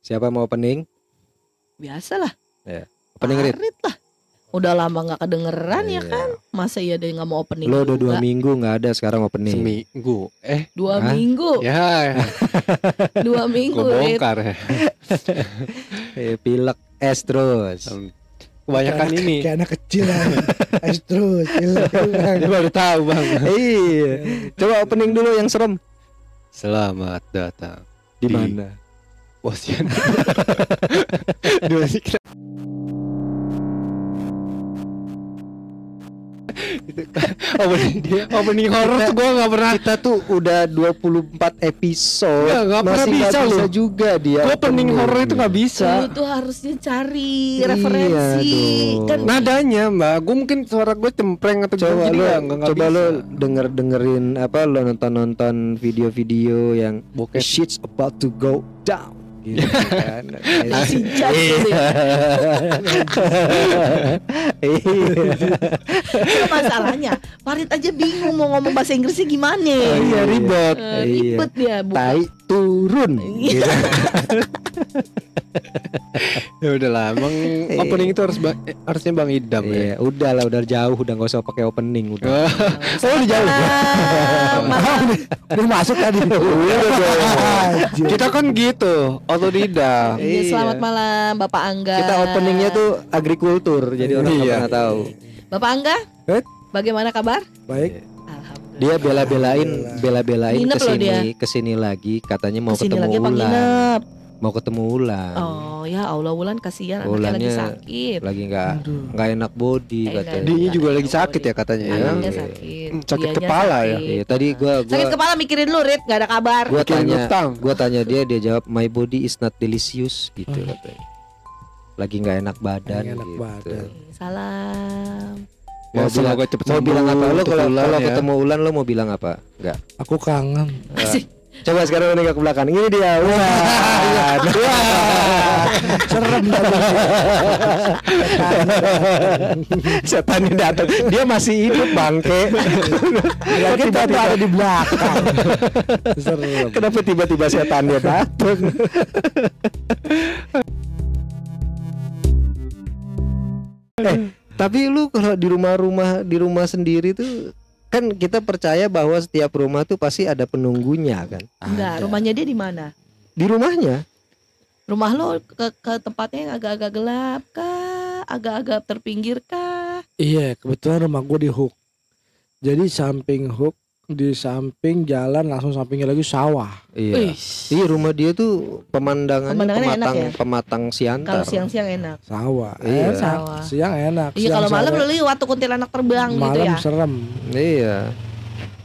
Siapa mau opening? Biasalah. Opening Rit. Parit lah. Udah lama nggak kedengeran ya Iya. kan? Masa iya dia nggak mau opening? Lo udah dua minggu nggak ada sekarang opening. Seminggu. Eh, Dua Hah? minggu. ya, Dua minggu. gue Rit. bongkar ya. Eh, pilek es terus. Kebanyakan Kayak ini. kayak anak kecil lah. Es terus. Lu baru tahu bang. iya. Coba opening dulu yang serem. Selamat datang Di Di- mana? Bosian. Dua sih. opening opening horror tuh gue nggak pernah. Kita tuh udah 24 episode. Nggak pernah masih nggak bisa bisa loh. juga dia. Gue opening horror itu nggak bisa. Lu tuh harusnya cari Iya referensi dong. kan Nadanya mbak, gue mungkin suara gue cempreng atau Coba lo, nggak- nggak coba bisa. lo denger dengerin apa lo nonton nonton video-video yang Bokep. shit's about to go down. Gitu kan. Iya. Itu masalahnya. Farid aja bingung mau ngomong bahasa Inggrisnya gimana. Oh, iya, ribet. Iya. ribet dia. bukan- Tai turun. Iya. Gitu. Ya udahlah, emang opening itu harus ba- eh, harusnya bang Idam ya. Iya, udah lah, udah jauh, udah nggak usah pakai opening, udah. Oh, udah jauh. Udah masuk tadi. Kita kan gitu, otodidak. Iya, Iya. selamat malam Bapak Angga. Kita openingnya tuh agrikultur, jadi orang nggak Iya. pernah tahu. Bapak Angga? Eh? Bagaimana kabar? Baik. Alhamdulillah. Dia bela-belain, bela-belain ke sini, ke sini lagi, katanya mau Ke sini ketemu lagi Ulan? Mau ketemu Ulan, Oh ya Allah Wulan kasihan anaknya lagi sakit. lagi nggak nggak enak body Eh, katanya. nggak enak. juga lagi sakit ya katanya ya. Anaknya Iya. sakit. Hmm, sakit dianya kepala ya? sakit. Iya, tadi gua gua Sakit kepala mikirin lu Rit, gak ada kabar. gua Bikin tanya, utang. gua tanya dia, dia jawab my body is not delicious gitu Oh. katanya. Lagi nggak enak badan Nggak enak gitu. badan. Salam. Ya, Mau bilang, semoga cepet mau bilang apa? Lo Ulan kalau ya. ketemu Ulan lo mau bilang apa? Enggak. Aku kangen. Asik. Coba sekarang meninggal ke belakang. Ini dia. Wah. Serem dah. Setannya datang. Dia masih hidup bangke. Ya kita tuh ada di belakang. Serem. Kenapa tiba-tiba setannya datang? eh, tapi lu kalau di rumah-rumah di rumah sendiri tuh kan kita percaya bahwa setiap rumah tuh pasti ada penunggunya kan. Enggak, Ada. rumahnya dia di mana? Di rumahnya. Rumah lo ke, ke tempatnya yang agak-agak gelap kah? Agak-agak terpinggir kah? Iya, kebetulan rumah gue di hook. Jadi samping hook, di samping jalan langsung sampingnya lagi sawah. Iya. Wih, Iya rumah dia tuh pemandangannya, Pemandangannya enak pematang ya? pematang siantar. Kalau siang-siang enak. Sawah. Iya. Enak. Sawah. Siang enak. Iya kalau malam lo lihat waktu kuntilanak terbang gitu malam ya. serem. Iya.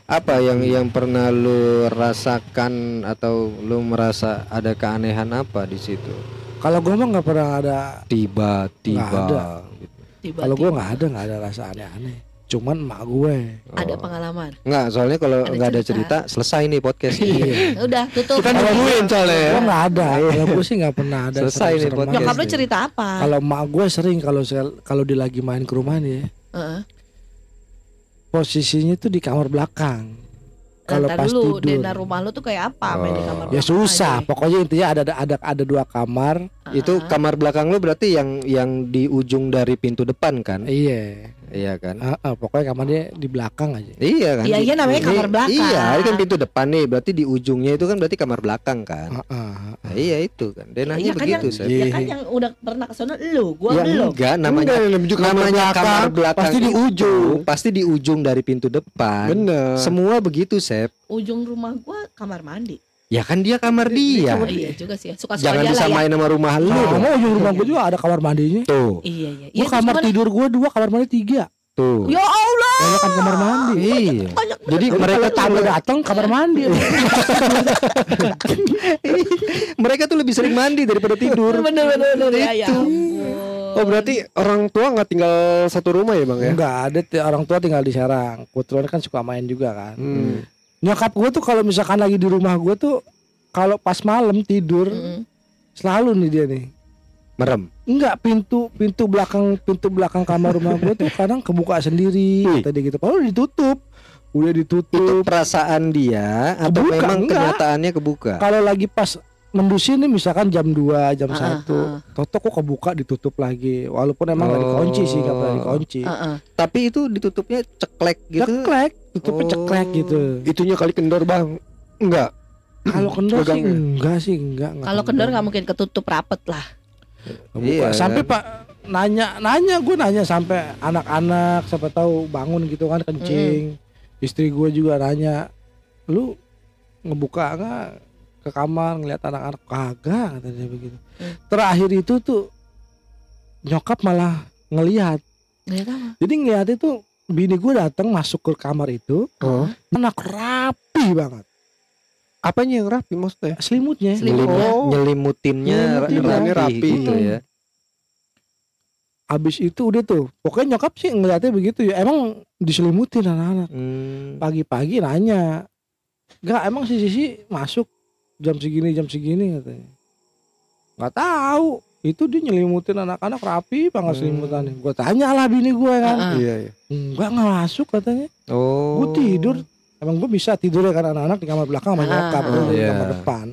Apa yang yang pernah lu rasakan atau lu merasa ada keanehan apa di situ? Kalau gue mah nggak pernah ada. Tiba-tiba. Nggak ada. gitu. Tiba-tiba Kalau gue nggak ada, nggak ada rasa aneh-aneh. Cuman emak gue. ada Oh. pengalaman. Nggak, soalnya kalau Ada nggak ada cerita. selesai nih podcast. Iya. Udah tutup. Kita nungguin soalnya ya. Gue nggak ada. Kalau gue sih nggak pernah ada. Selesai nih podcast. Nyokap nih. cerita apa? Kalau emak gue sering kalau saya kalau dia lagi main ke rumah nih, ya, Heeh. posisinya tuh di kamar belakang. Kalau pas dulu, tidur. Dena rumah lo tuh kayak apa main di Oh. kamar Ya belakang susah, aja? pokoknya intinya ada ada ada dua kamar. Itu Heeh. kamar belakang lu berarti yang yang di ujung dari pintu depan kan? Iya, Iya kan? Heeh, pokoknya kamarnya di belakang aja. Iya kan? Iya, iya, namanya Ini- kamar belakang. Iya, ini kan pintu depan nih, berarti di ujungnya itu kan berarti kamar belakang kan? Heeh, Nah, iya itu kan. Denahnya Iya kan begitu, yang, Sep. ya kan yang udah pernah ke sana lu, gua Ya belum. enggak, namanya Enggak, kamar namanya belakang, kamar belakang pasti di itu ujung. pasti di ujung dari pintu depan. Bener. Semua begitu, Sep. Ujung rumah gua kamar mandi. Ya kan dia kamar dia. Oh, iya juga sih ya. Suka-suka Jangan dia lah ya. disamain sama rumah lu. Nah, mau ujung rumah gue juga ada kamar mandinya. Tuh, Iya iya. Gue Iya, kamar tidur gue dua, kamar mandi tiga. tuh. Ya Allah. Banyak kan kamar mandi. Iya. Banyak Jadi Jadi mereka tamu datang kamar mandi. mereka tuh lebih sering mandi daripada tidur. bener bener bener ya, ya Itu. Oh berarti orang tua nggak tinggal satu rumah ya bang ya? Enggak, ada orang tua tinggal di Serang. Kebetulan kan suka main juga kan. Hmm. Nyokap gue tuh kalau misalkan lagi di rumah gue tuh kalau pas malam tidur Mm-mm. selalu nih dia nih Merem. Enggak pintu pintu belakang pintu belakang kamar rumah gue tuh kadang kebuka sendiri tadi gitu. Padahal ditutup. Udah Itu ditutup. perasaan dia atau Kebuka, memang enggak. kenyataannya kebuka? Kalau lagi pas mendusin nih misalkan jam 2, jam Ah, 1 Toto kok kebuka ditutup lagi Walaupun emang nggak Oh. dikunci sih nggak pernah dikunci ah, ah. Tapi itu ditutupnya ceklek gitu. Ceklek Tutupnya Oh. ceklek gitu Itunya kali kendor bang. Enggak. Kalau kendor sih enggak sih enggak, enggak Kalau kendor nggak mungkin ketutup rapet lah. Kebuka. Iya, Sampai kan? pak nanya nanya gue nanya sampai anak-anak siapa tahu bangun gitu kan kencing istri gue juga nanya lu ngebuka nggak ke kamar ngeliat anak-anak kagak kata dia begitu Hmm. terakhir itu tuh nyokap malah ngelihat Nggak tahu. jadi ngeliat itu bini gue datang masuk ke kamar itu Oh. anak rapi banget Apanya yang rapi maksudnya? selimutnya Selimut. Nyelim- Oh. nyelimutinnya Nyelimutinnya rapi, rapi. gitu ya. abis itu udah tuh pokoknya nyokap sih ngeliatnya begitu ya emang diselimutin anak-anak Hmm. pagi-pagi nanya Gak emang si Sisi masuk jam segini jam segini katanya nggak tahu itu dia nyelimutin anak-anak rapi banget Hmm. selimutannya gue tanya lah bini gue kan ah. Iya iya. enggak nggak masuk katanya Oh. gue tidur emang gue bisa tidur ya karena anak-anak di kamar belakang sama Ah, nyokap gue di iya. kamar depan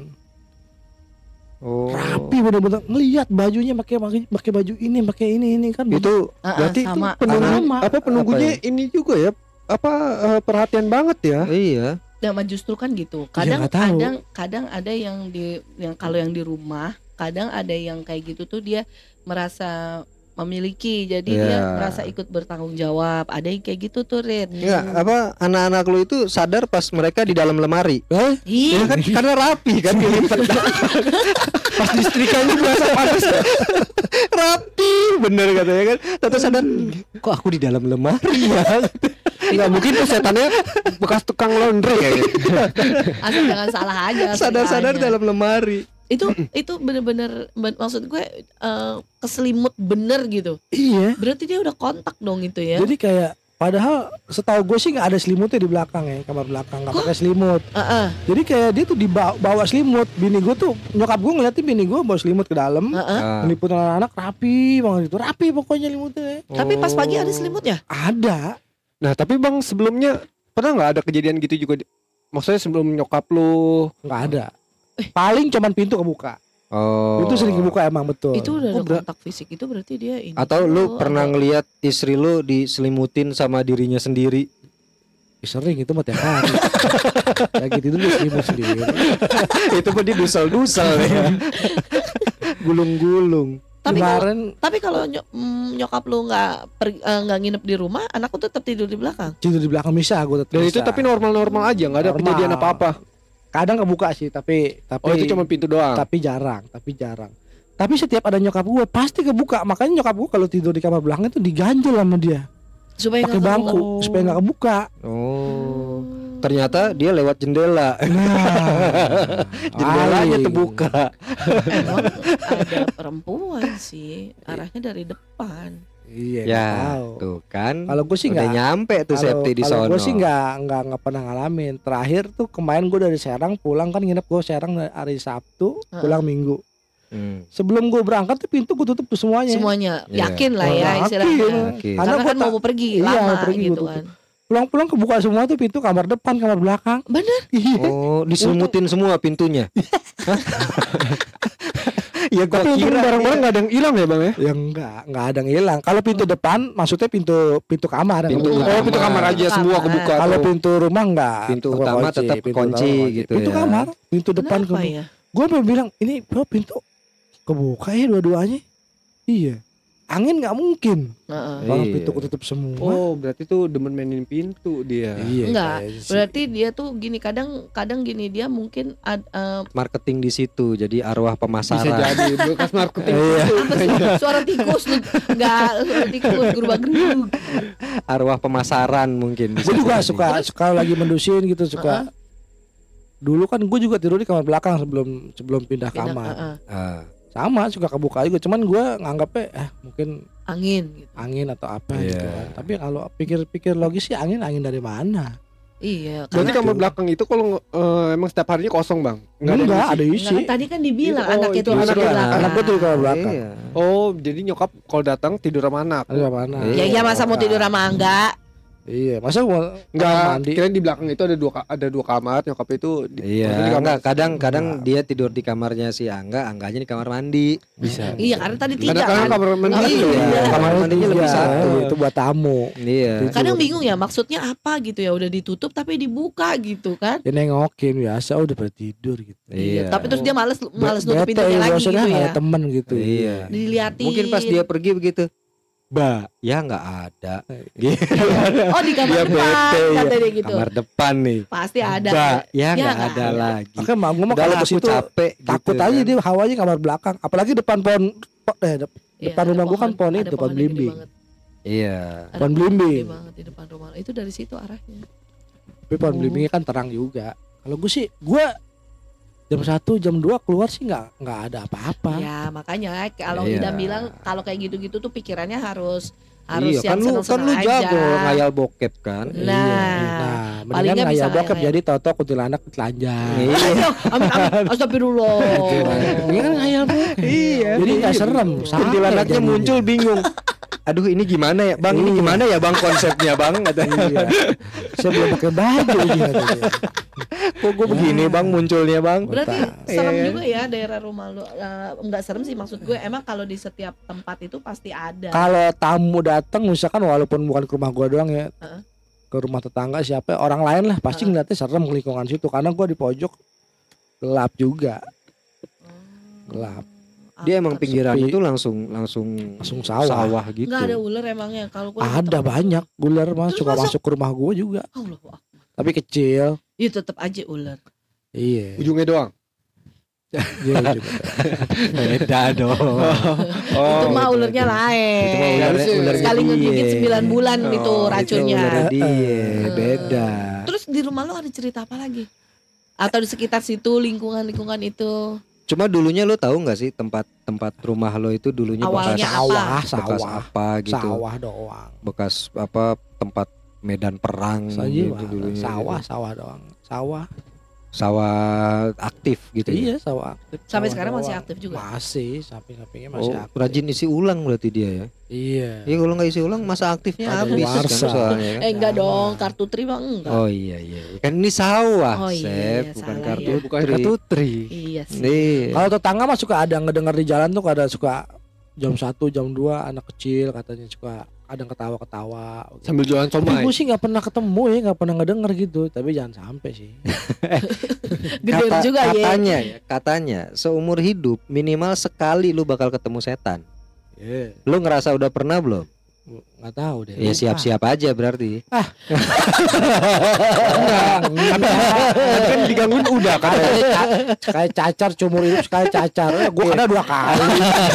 Oh. rapi bener-bener ngelihat bajunya pakai pakai- pakai baju ini pakai ini ini kan Itu ah, Berarti sama. itu penunggu Sama. apa penunggunya ini juga ya? Apa eh, perhatian banget ya? iya. Nah, justru kan gitu. Kadang nggak tahu. kadang kadang ada yang di yang kalau yang di rumah, kadang ada yang kayak gitu tuh dia merasa memiliki. Jadi dia Iya. merasa ikut bertanggung jawab. Ada yang kayak gitu tuh, Rit. Enggak, apa anak-anak lu itu sadar pas mereka di dalam lemari. eh Ih, Ya kan karena rapi kan pas disetrikanya berasa panas. rapi bener katanya kan. Tahu sadar kok aku di dalam lemari ya. Enggak mungkin tuh setannya bekas tukang laundry kayaknya. asal jangan salah aja. Sadar-sadar dalam lemari. Itu itu bener-bener ben- maksud gue eh, keselimut bener gitu. iya Berarti dia udah kontak dong itu ya. jadi kayak padahal setahu gue sih nggak ada selimutnya di belakang ya kamar belakang nggak pakai selimut Ah, ah, Jadi kayak dia tuh dibawa bawa selimut. Bini gue tuh nyokap gue ngeliatin bini gue bawa selimut ke dalam. Ah. Meliput anak-anak rapi banget itu. Rapi pokoknya selimutnya. Tapi pas pagi Oh. ada selimutnya. Ada. Nah tapi bang sebelumnya pernah nggak ada kejadian gitu juga? di- Maksudnya sebelum nyokap lu nggak ada. Paling cuman pintu kebuka. Oh. Itu sering kebuka emang betul. Itu udah ada Oh, ber- kontak fisik itu berarti dia ini. Atau lu pernah ngelihat istri lu diselimutin sama dirinya sendiri? Ih, sering itu mah tiap hari. Lagi tidur dia selimut sendiri. itu mah dia dusel-dusel ya. Gulung-gulung. Tapi kalau Kemarin tapi kalau nyok- mm, nyokap lu nggak eh, nggak nginep di rumah, anakku tetap tidur di belakang. tidur di belakang bisa gue tetap dan itu bisa. tapi normal-normal aja nggak ada Normal. kejadian apa-apa. Kadang kebuka sih tapi tapi Oh itu cuma pintu doang. tapi jarang tapi jarang tapi setiap ada nyokap gue pasti kebuka makanya nyokap gue kalau tidur di kamar belakang itu diganjel sama dia Supaya pakai nggak bangku kebuka. supaya nggak kebuka Oh. Ternyata dia lewat jendela. Nah, Jendelanya terbuka. Emang ada perempuan sih, arahnya dari depan. Iya, Ya, tahu. tuh kan. Kalau gue sih nggak. nyampe tuh Kalau safety di kalau sono. gue sih nggak nggak nggak pernah ngalamin. Terakhir tuh kemarin gue dari Serang pulang kan nginep gue Serang hari Sabtu Heeh. pulang Minggu. Hmm. Sebelum gue berangkat tuh pintu gue tutup tuh semuanya. Semuanya Iya. yakin lah ya Yakin. istilahnya. Oke. Karena Karena gua kan mau pergi Iya, lama mau pergi gitu kan. Pulang-pulang kebuka semua tuh pintu kamar depan, kamar belakang. Bener. Iya. Oh, diselimutin semua pintunya. ya gua Tapi kira barang-barang nggak ada yang hilang ya bang ya? Ya enggak, enggak ada yang hilang. Kalau pintu depan maksudnya pintu pintu kamar Pintu. Oh pintu kamar aja Kamar. semua kebuka. Kalau pintu rumah enggak. Pintu utama tetap pintu kunci gitu Pintu ya. kamar, pintu depan kebuka. ya? Gue mau bilang ini bro pintu kebuka ya dua-duanya. Iya. Angin nggak mungkin. Heeh. Kalau Iya. pintu ketutup semua. Oh berarti tuh demen mainin pintu dia. iya. Sih. Berarti dia tuh gini kadang kadang gini dia mungkin ad, eh, marketing di situ. Jadi arwah Bisa pemasaran. jadi bekas marketing. Iya. apa sih suara tikus nih? Enggak, suara tikus gerubah gerubuk. arwah pemasaran mungkin. bisa gue juga jadi. suka suka lagi mendusin gitu suka. Dulu kan gue juga tidur di kamar belakang sebelum sebelum pindah Pindah, kamar. heeh. Ah. Sama suka kebuka juga. Cuman gue nganggapnya eh mungkin Angin gitu. angin atau apa Iya. gitu kan. Tapi kalau pikir-pikir logis sih angin angin dari mana? Iya, Berarti karena kamar belakang itu kalau eh, emang setiap harinya kosong bang? Nggak ada Enggak, ada isi? Enggak, kan tadi kan dibilang Oh, anak itu itu anak belakang. Anak gue tuh kamar belakang. Iya. Oh jadi nyokap kalau datang tidur sama anak? Ada mana? Ya iya masa mau tidur sama Angga? Iya, masa gua Enggak, mandi? kirain di belakang itu ada dua ada dua kamar, nyokap itu di, Iya, kamar. enggak kadang-kadang Enggak. dia tidur di kamarnya si Angga, Angganya di kamar mandi. Bisa. Iya, karena tadi tidak Kadang-kadang kan. kamar mandi itu. iya. Kamar mandinya lebih Iya, satu. Itu buat tamu. Iya. Kadang bingung ya maksudnya apa gitu ya udah ditutup tapi dibuka gitu kan. Ya nengokin biasa udah pada tidur gitu. Iya. Tapi terus dia males males nutup pintunya lagi biasanya gitu ya. temen gitu. Iya. Diliatin. Mungkin pas dia pergi begitu. Ba, ya nggak ada. Gitu. Oh di kamar Dia depan bete, kata dia gitu. Kamar depan nih. Pasti ada. Ba, ya Ya, nggak nggak ada ada. lagi. Makanya mau ngomong kalau aku situ capek takut gitu aja kan. dia hawanya kamar belakang. Apalagi depan pohon po- eh dep- Iya, depan rumah gua kan pohon itu, pohon pohon belimbing. Iya. Pohon belimbing. banget di depan rumah. Itu dari situ arahnya. Tapi pohon Oh. belimbingnya kan terang juga. Kalau gue sih gue jam satu jam 2 keluar sih nggak nggak ada apa-apa. Ya makanya kalau Iya. Idam bilang kalau kayak gitu-gitu tuh pikirannya harus harus iya, kan yang lu kan lu jago ngayal bokep kan. Nah, nah mendingan palingnya ngayal bisa bokep ngayal. jadi toto kuntilanak telanjang. Iya. Amin amin astagfirullah. Mendingan ngayal bokep. Iya. Jadi nggak serem. santai Kuntilanaknya muncul bingung. Aduh ini gimana ya bang? Ini Iya. gimana ya bang konsepnya bang? Katanya. Iya. Saya belum pakai baju gitu. Kok gue begini bang munculnya bang? Berarti serem Iya. juga ya daerah rumah lu. Eh, enggak serem sih maksud gue. Emang kalau di setiap tempat itu pasti ada. Kalau tamu datang misalkan walaupun bukan ke rumah gua doang ya. Heeh. Ke rumah tetangga siapa orang lain lah pasti Heeh. ngeliatnya serem ke lingkungan situ karena gua di pojok gelap juga, gelap. Dia emang pinggiran sepi. itu langsung langsung Langsung sawah. gitu. Enggak ada ular emangnya kalau gue Ada banyak ular mah Terus suka masuk? masuk ke rumah gua juga, Allah. tapi kecil. Iya tetap aja ular. Iya. Ujungnya doang. Iya juga. Beda dong. itu mah ularnya lain. Itu mah ular, Harusnya ular Sekali ngegigit 9 bulan Oh, itu racunnya. dia Eh. beda. Terus di rumah lu ada cerita apa lagi? Atau di sekitar situ lingkungan-lingkungan itu Cuma dulunya lo tahu nggak sih tempat tempat rumah lo itu dulunya Awalnya bekas apa? Sawah, bekas sawah, apa gitu? sawah doang. Bekas apa tempat medan perang gitu dulunya. sawah, gitu. sawah doang. Sawah. Sawah aktif gitu. ya? Iya, sawah aktif. sampai sawah sekarang masih aktif juga. Masih, samping-sampingnya Oh, masih aktif. rajin isi ulang berarti dia ya. Iya. Iya kalau nggak isi ulang masa aktifnya Ada habis kan soalnya kan. Eh enggak dong, kartu terima enggak. Oh iya iya. Kan ini sawah, Oh iya, Sep, bukan salah kartu ya. Bukan kartu tri. Iya sih. Nih. Kalau tetangga mah suka ada ngedengar di jalan tuh ada suka jam 1, jam 2 anak kecil katanya suka ada ketawa-ketawa. Sambil jualan Tapi somai. gue sih nggak pernah ketemu ya, nggak pernah ngedenger gitu. Tapi jangan sampai sih. Gede Kata- juga ya. katanya ya, katanya seumur hidup minimal sekali lu bakal ketemu setan. Iya, Lu ngerasa udah pernah belum? Nggak tahu deh. Ya siap-siap aja berarti. Tapi kan digangguin udah kan. Kayak cacar cumur hidup sekali cacar. Eh, gue kena dua kali.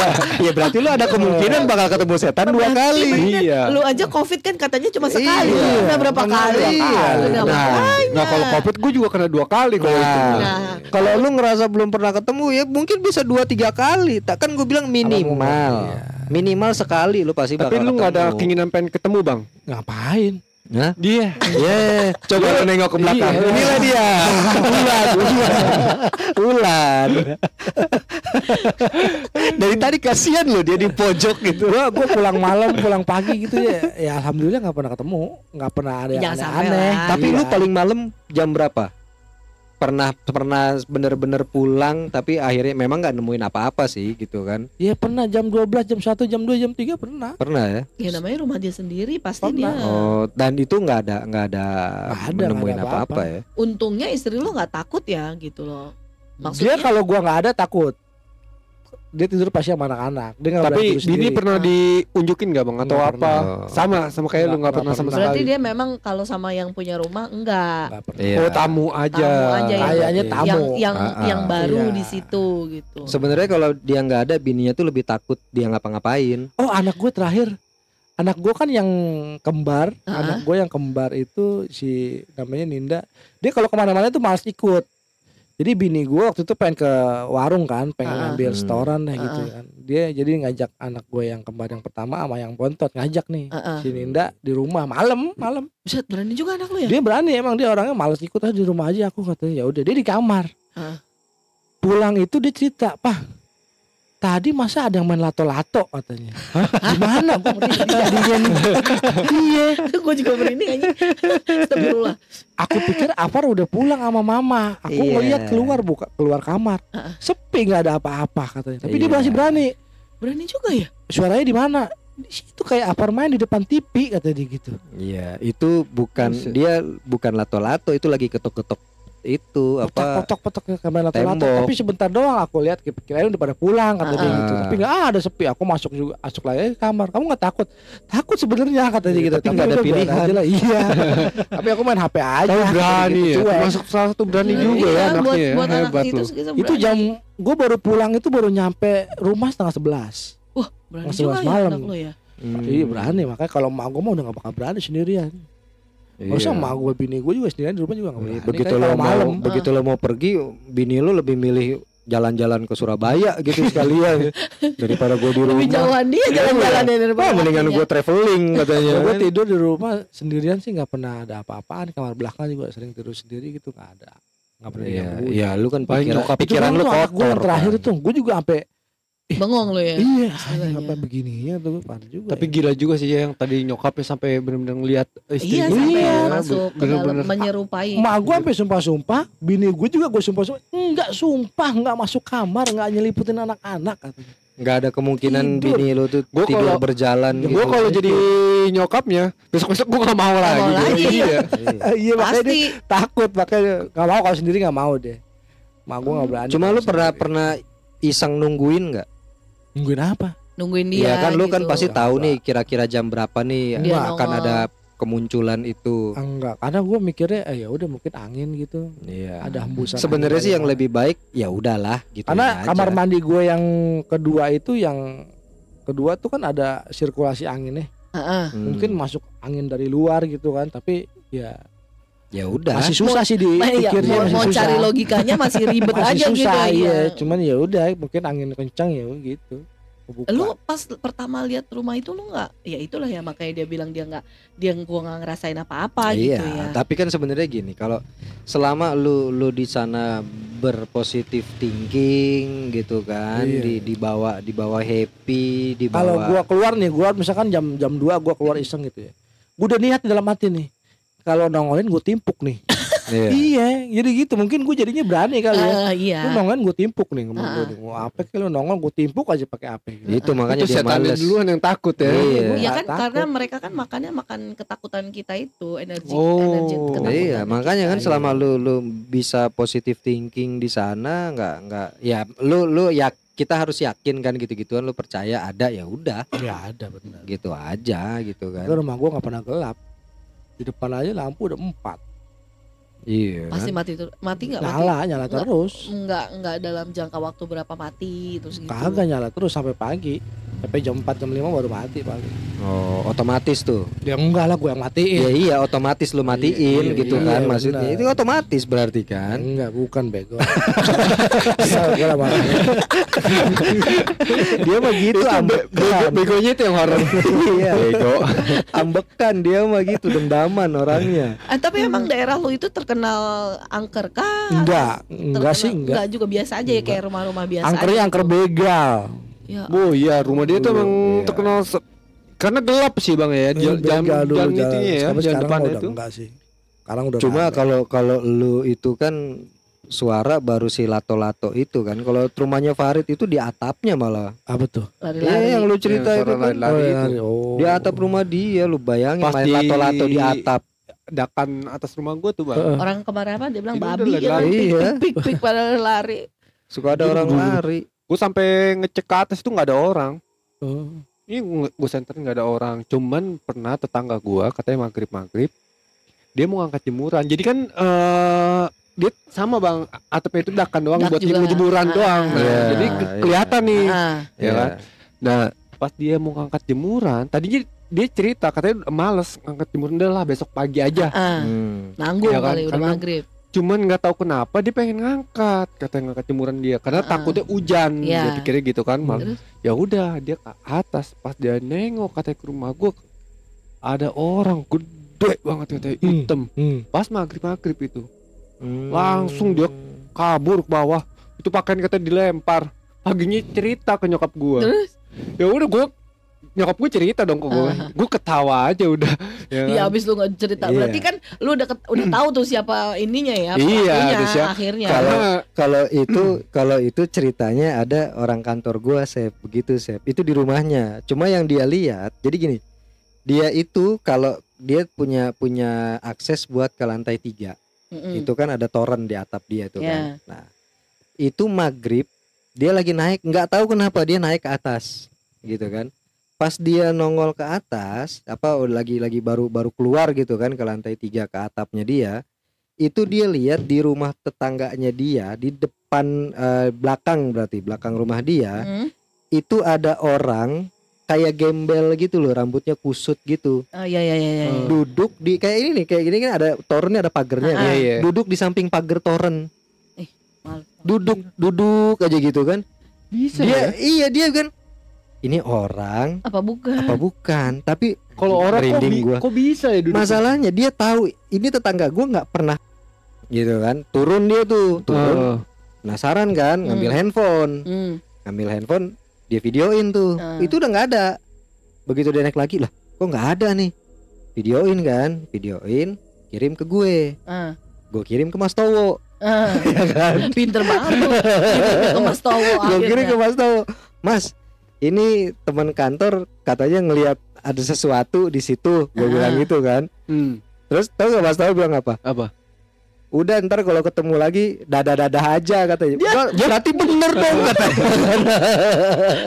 ya berarti lu ada kemungkinan bakal ketemu setan dua kali. Iya. Lu aja covid kan katanya cuma sekali. Iya. Lu Udah berapa kali? iya. Udah Nah, nah kalau covid gue juga kena dua kali kalau itu. Nah, Nah. kalau lu ngerasa belum pernah ketemu ya mungkin bisa dua tiga kali. Tak kan gue bilang minimal, minimal sekali lu pasti Tapi bakal lu nggak ada keinginan pengen ketemu bang? Ngapain? Hah? Dia. Yeah, coba lu nengok ke belakang. Iya. Inilah dia. Ulan, ulan. Ulan. Dari tadi kasihan lo dia di pojok gitu. Gue gue pulang malam, pulang pagi gitu ya. Ya alhamdulillah nggak pernah ketemu, nggak pernah ada yang aneh-aneh. Tapi Iya. lu paling malam jam berapa? Pernah pernah bener-bener pulang tapi akhirnya memang nggak nemuin apa-apa sih gitu kan? Iya pernah jam 12, jam 1, jam 2, jam 3 pernah. Pernah ya? Ya namanya rumah dia sendiri pasti Pernah. dia. Oh, dan itu nggak ada nggak ada, ada, nemuin apa-apa ya? Untungnya istri lu nggak takut ya gitu loh. Dia Maksudnya kalau gua nggak ada takut. Dia tidur pasti sama anak-anak. Dia Tapi Dini sendiri. pernah diunjukin gak bang atau apa? pernah. Sama sama kayak lu Nggak- nggak pernah sama pernah. berarti sekali. dia memang kalau sama yang punya rumah enggak. Pernah. Iya. Oh tamu aja. Tamu aja ya. Kayaknya tamu. Yang yang Ah, ah. yang baru Iya. di situ gitu. Sebenarnya kalau dia nggak ada, bininya tuh lebih takut dia ngapa-ngapain. Oh anak gue terakhir Anak gue kan yang kembar Ah. Anak gue yang kembar itu Si namanya Ninda Dia kalau ke mana-mana tuh malas ikut Jadi bini gue waktu itu pengen ke warung kan, pengen Ah. ngambil Hmm. setoran deh gitu Ah. kan. Dia jadi ngajak anak gue yang kembar yang pertama sama yang bontot ngajak nih. Heeh. Si Ninda di rumah malam, malam. Buset, berani juga anak lu ya? Dia berani emang dia orangnya males ikut aja di rumah aja aku katanya. Ya udah dia di kamar. Ah. Pulang itu dia cerita, "Pak, tadi masa ada yang main lato-lato katanya." Hah? Gimana? Gue merinding. Iya. gue juga merinding aja. Astagfirullah. Aku pikir Afar udah pulang sama mama. Aku Iya. ngeliat keluar buka keluar kamar. Heeh. Sepi nggak ada apa-apa katanya. Tapi dia Iya. masih berani. Berani juga ya? Suaranya di mana? Di situ kayak Afar main di depan TV kata dia gitu. Iya, itu bukan dia bukan lato-lato, itu lagi ketok-ketok itu apa? Potok-potok ke kamar lato-lato. tembok. Tapi sebentar doang aku lihat kirain udah pada pulang kata dia Ah. gitu. Tapi nggak ada sepi. Aku masuk juga masuk lagi ke kamar. Kamu nggak takut? Takut sebenarnya kata dia Iya, gitu. tapi nggak ada pilihan. aja lah. Iya. tapi aku main HP aja. Tahu berani gitu, ya. Masuk salah satu berani Iya, juga ya buat, anaknya ya. buat anak Hebat itu jam gue baru pulang itu baru nyampe rumah setengah sebelas. Wah, berani Masih juga pas ya malam. ya? Hmm. Iya berani makanya kalau emak gue mah udah gak bakal berani sendirian. Iya. Masa emak gue bini gue juga sendirian di rumah juga gak berani. begitu Kayak lo mau malam. begitu lo mau pergi bini lo lebih milih jalan-jalan ke Surabaya gitu sekalian daripada gue di rumah. Lebih jauhan dia jalan-jalan dari Wah, rumah. mendingan gue traveling katanya. Ya, gue kan. tidur di rumah sendirian sih nggak pernah ada apa-apaan. Kamar belakang juga sering tidur sendiri gitu nggak ada. Nggak pernah Iya, iya, lu kan pikiran, Itu pikiran lu gue kotor. yang terakhir kan. tuh gue juga sampai Bengong lu ya? iya apa begininya tuh gue parah juga. Tapi ya. gila juga sih ya yang tadi nyokapnya sampai benar-benar ngelihat Iya, istrinya. sampai Iya, masuk ke dalam bener-bener. menyerupai. Emak gue sampai sumpah-sumpah, bini gue juga gue sumpah-sumpah, enggak sumpah, enggak masuk kamar, enggak nyeliputin anak-anak katanya. Nggak ada kemungkinan Tidur. bini lu tuh Gua tidur kalau- berjalan Gue gitu. kalau jadi nyokapnya besok-besok gue gak mau lagi. mau lagi. Iya. Iya. iya makanya dia Pasti. takut makanya nggak mau kalau sendiri nggak mau deh. Mak gue nggak berani. Cuma lu pernah sendiri. pernah iseng nungguin nggak? Nungguin apa? Nungguin Iya dia kan lu kan gitu. pasti tahu nih kira-kira jam berapa nih Dia akan nongol. ada kemunculan itu. Enggak, karena gue mikirnya eh ya udah mungkin angin gitu. Iya. Ada hembusan. Sebenarnya angin sih yang lebih baik ya udahlah gitu. Karena aja. kamar mandi gue yang kedua itu yang kedua tuh kan ada sirkulasi anginnya. Heeh. Hmm. Mungkin masuk angin dari luar gitu kan, tapi ya ya udah. masih susah sih Nah, iya, mau, masih mau susah. cari logikanya masih ribet masih aja gitu susah, ya. iya. Cuman ya udah, mungkin angin kencang ya gitu. Kebuka. Lu pas pertama lihat rumah itu lu nggak? Ya itulah ya makanya dia bilang dia nggak dia gua nggak ngerasain apa-apa iya, gitu ya. tapi kan sebenarnya gini, kalau selama lu lu di sana berpositif thinking gitu kan, Iya. di dibawa dibawa happy, dibawa Kalau gua keluar nih, gua misalkan jam jam 2 gua keluar iseng gitu ya. Gua udah niat di dalam hati nih. Kalau nongolin gue timpuk nih. Iya. iya, jadi gitu. Mungkin gue jadinya berani kali ya. Ah, iya. Lu nongolin gue timpuk nih ngomong nih. Mau apa kek lu nongol gue timpuk aja pakai apa gitu. Itu makanya Itu dia males. duluan yang takut ya. Iya. Iya kan Takut. karena mereka kan makannya makan ketakutan kita itu energi Oh, energi ketakutan. Iya, makanya kan kita, selama iya. lu lu bisa positive thinking di sana nggak nggak ya lu lu ya kita harus yakin kan gitu-gituan lu percaya ada ya udah Ya ada benar. gitu aja gitu kan. Itu rumah gua nggak pernah gelap. Di depan aja lampu udah empat. Iya. Pasti kan? mati tuh. Mati nggak mati? Nyala, nyala Nggak. terus. Enggak enggak dalam jangka waktu berapa mati terus gitu. Kagak nyala terus sampai pagi. Sampai jam 4 jam 5 baru mati paling. Oh, otomatis tuh. Ya enggak lah gue yang matiin. Ya iya, otomatis lu matiin Iya, iya, gitu iya, kan benar. maksudnya. Itu otomatis berarti kan. Enggak, bukan bego. Lah dia mah gitu ambekan. Begonya itu yang horor. Iya. Bego. Ambekan dia mah gitu dendaman orangnya. Eh, tapi emang daerah lu itu terkenal angker kah? Enggak, enggak sih enggak. Enggak juga biasa aja ya kayak rumah-rumah biasa. Angkernya aja angker begal. Ya, Oh iya, rumah dia tuh emang Iya. terkenal se- karena gelap sih Bang ya. Jam jam Begal dulu, jam jalan. itunya ya, jam udah itu. enggak sih. Sekarang udah Cuma kalau kalau lu itu kan suara baru si lato-lato itu kan. Kalau rumahnya Farid itu di atapnya malah. apa tuh? lari-lari. Iya yang lu cerita Yang itu kan. lari-lari Oh, itu. ya, oh. Di atap rumah dia lu bayangin Pas main di- lato-lato di atap. Dakan atas rumah gua tuh Bang. Heeh. Orang kemarin apa dia bilang Itu babi ya lari. pik, Iya. pik pik pada lari. Suka ada orang lari. Gue sampai ngecek ke atas tuh nggak ada orang. Oh. Ini gue senterin nggak ada orang. Cuman pernah tetangga gua katanya maghrib maghrib dia mau ngangkat jemuran. Jadi kan eh dia sama bang atapnya itu dakan doang Dak buat juga. jemuran Ah, doang. ah, Nah, Iya, jadi ke- iya. kelihatan nih. Ah, Ya kan? Nah pas dia mau ngangkat jemuran, tadinya dia cerita katanya males ngangkat jemuran udah lah besok pagi aja. ah. Hmm. Nanggung Iya kan? kali udah Karena- maghrib. Cuman nggak tahu kenapa dia pengen ngangkat katanya ngangkat jemuran dia karena Ah. takutnya hujan Iya. dia pikirnya gitu kan mal ya udah dia ke atas pas dia nengok katanya ke rumah gua ada orang gede banget katanya Hmm. hitam Hmm. pas maghrib maghrib itu Hmm. Langsung dia- kabur ke bawah itu pakaian katanya dilempar paginya cerita ke nyokap gua Terus? ya udah gua nyokap gue cerita dong ke gue gue ketawa aja udah ya Iya kan? abis lu nggak cerita Iya. berarti kan lu udah ket- udah tahu tuh siapa ininya ya Iya, siapa. akhirnya Kalau Karena kalau itu kalau itu ceritanya ada orang kantor gua Sep begitu Sep itu di rumahnya cuma yang dia lihat jadi gini dia itu kalau dia punya punya akses buat ke lantai tiga Mm-mm. itu kan ada toren di atap dia itu kan Ya. nah itu maghrib dia lagi naik nggak tahu kenapa dia naik ke atas gitu kan pas dia nongol ke atas apa lagi lagi baru baru keluar gitu kan ke lantai tiga ke atapnya dia itu dia lihat di rumah tetangganya dia di depan eh, belakang berarti belakang rumah dia Mm. itu ada orang kayak gembel gitu loh rambutnya kusut gitu Oh iya iya iya. iya. Hmm. duduk di kayak ini nih kayak gini kan ada torennya ada pagernya Ah, kan? iya, iya. duduk di samping pagar toren Mal- duduk duduk aja gitu kan bisa dia ya iya dia kan ini orang Apa bukan? apa bukan tapi kalau orang kok, bi- gua. kok bisa ya duduk masalahnya dia tahu ini tetangga gua nggak pernah gitu kan turun dia tuh turun Ah. penasaran kan ngambil Hmm. handphone Hmm. ngambil handphone dia videoin tuh Ah. itu udah nggak ada begitu dia naik lagi lah kok nggak ada nih videoin kan videoin kirim ke gue Ah. gue kirim ke Mas Towo Ah. ya kan Pinter banget tuh. Kirim ke Mas Towo gue kirim ke. Mas Towo Mas ini teman kantor katanya ngelihat ada sesuatu di situ gue Ah. bilang gitu kan. Hmm, terus tahu gak Mas Towo bilang apa? Apa? Udah ntar kalau ketemu lagi dada dada aja katanya. Wah, berarti bener dong katanya.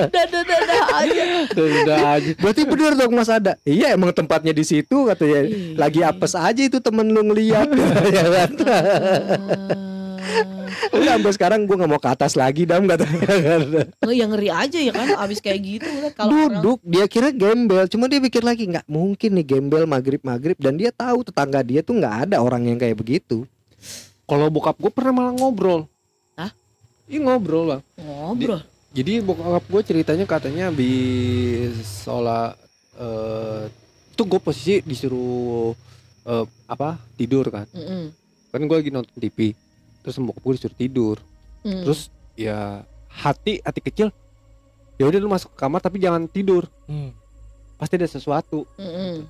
Dadah dadah aja. udah aja. Berarti bener dong Mas ada. Iya emang tempatnya di situ katanya. Lagi apes aja itu temen lu ngeliat. Ya kan? Ah. udah sampai sekarang gue nggak mau ke atas lagi dam katanya Oh yang ngeri aja ya kan abis kayak gitu kalau orang duduk dia kira gembel cuma dia pikir lagi nggak mungkin nih gembel maghrib maghrib dan dia tahu tetangga dia tuh nggak ada orang yang kayak begitu kalau bokap gue pernah malah ngobrol Hah? Iya ngobrol bang ngobrol. Jadi bokap gue ceritanya katanya habis sholat eh itu gue posisi disuruh eh, apa tidur kan Mm-mm. kan gue lagi nonton TV terus bokap gue disuruh tidur. Mm. terus ya hati hati kecil ya udah lu masuk ke kamar tapi jangan tidur. Hmm. pasti ada sesuatu. Mm-mm.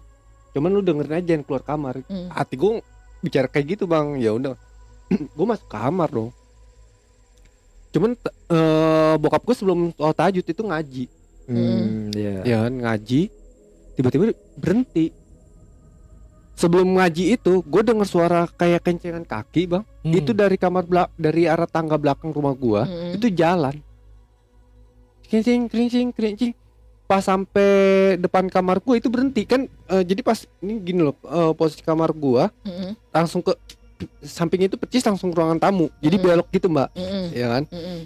cuman lu dengerin aja yang keluar kamar. Mm. hati gue bicara kayak gitu bang. Ya udah. Gue masuk kamar dong. Cuman eh, bokap gue sebelum sholat tahajud itu ngaji. Hmm, ya ya kan ngaji tiba-tiba berhenti sebelum ngaji itu gue dengar suara kayak kencengan kaki bang Hmm. itu dari kamar belak dari arah tangga belakang rumah gua Mm-mm. itu jalan kencing kencing kencing pas sampai depan kamar gua itu berhenti kan eh, jadi pas ini gini loh eh, posisi kamar gua Mm-mm. langsung ke sampingnya itu percis langsung ke ruangan tamu jadi Mm. belok gitu mbak Mm-mm. ya kan Mm-mm.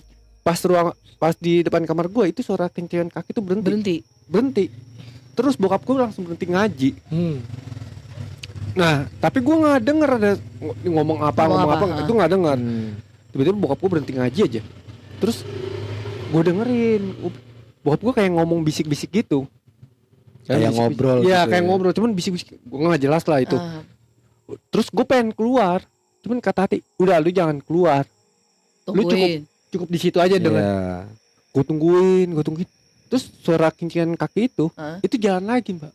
pas ruang pas di depan kamar gua itu suara kencengan kaki itu berhenti berhenti. berhenti terus bokap gue langsung berhenti ngaji Hmm. Nah tapi gue nggak denger ada ng- ngomong apa Ngomong ngomong apa, apa, itu nggak denger Hmm. tiba-tiba bokap gue berhenti ngaji aja terus gue dengerin bokap gue kayak ngomong bisik-bisik gitu Kayak bisik-bisik. ngobrol Iya gitu kayak ya. ngobrol cuman bisik-bisik gue nggak jelas lah itu Ah, terus gue pengen keluar cuman kata hati udah lu jangan keluar Lu cukup- tungguin. cukup di situ aja dengan Iya. gue tungguin gue tungguin terus suara kincingan kaki itu Ah. itu jalan lagi mbak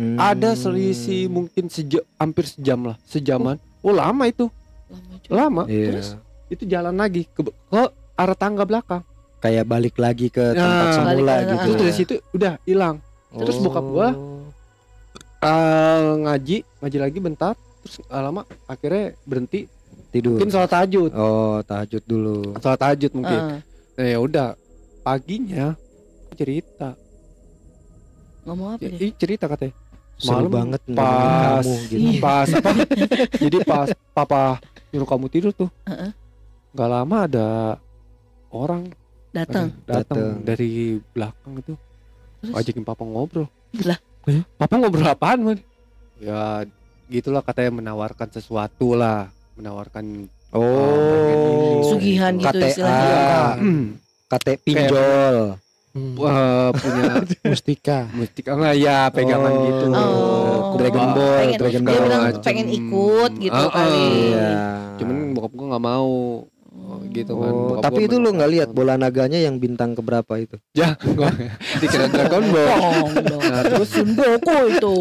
Hmm. ada selisih mungkin sejam hampir sejam lah sejaman. Oh lama itu. Lama juga. lama. Iya. terus itu jalan lagi ke, ke arah tangga belakang. Kayak balik lagi ke tempat Nah, semula balik ke- gitu terus dari ya. situ udah hilang. Terus bokap gua Oh. Eh, ngaji ngaji lagi bentar. Terus nggak lama akhirnya berhenti. Tidur. Mungkin sholat tahajud. Oh tahajud dulu. Sholat tahajud mungkin. Ah, nah, ya udah. Paginya cerita. Ngomong apa ya, dia? ih, cerita katanya seru Malam banget pas kamu gitu Iya. pas apa jadi pas papa nyuruh kamu tidur tuh Heeh. nggak lama ada orang Datang. datang Datang. dari belakang itu Terus? ajakin papa ngobrol Lah. Eh, papa ngobrol apaan man ya gitulah katanya menawarkan sesuatu lah menawarkan Oh, Sugihan gitu KTA, istilahnya. KT pinjol. Hmm. Wah, punya Mustika. mustika enggak ya pegangan Oh. gitu. Oh. Dragon Ball, pengen, Dragon dia Ball. bilang macem. pengen ikut gitu Ah, ah. kali. Iya. Cuman bokap gua nggak mau. Oh, gitu kan. Oh, Bokap tapi itu lu menolak. nggak lihat bola naganya yang bintang keberapa itu? Ya, gua dikira Dragon Ball. Nah, terus Sun Goku itu.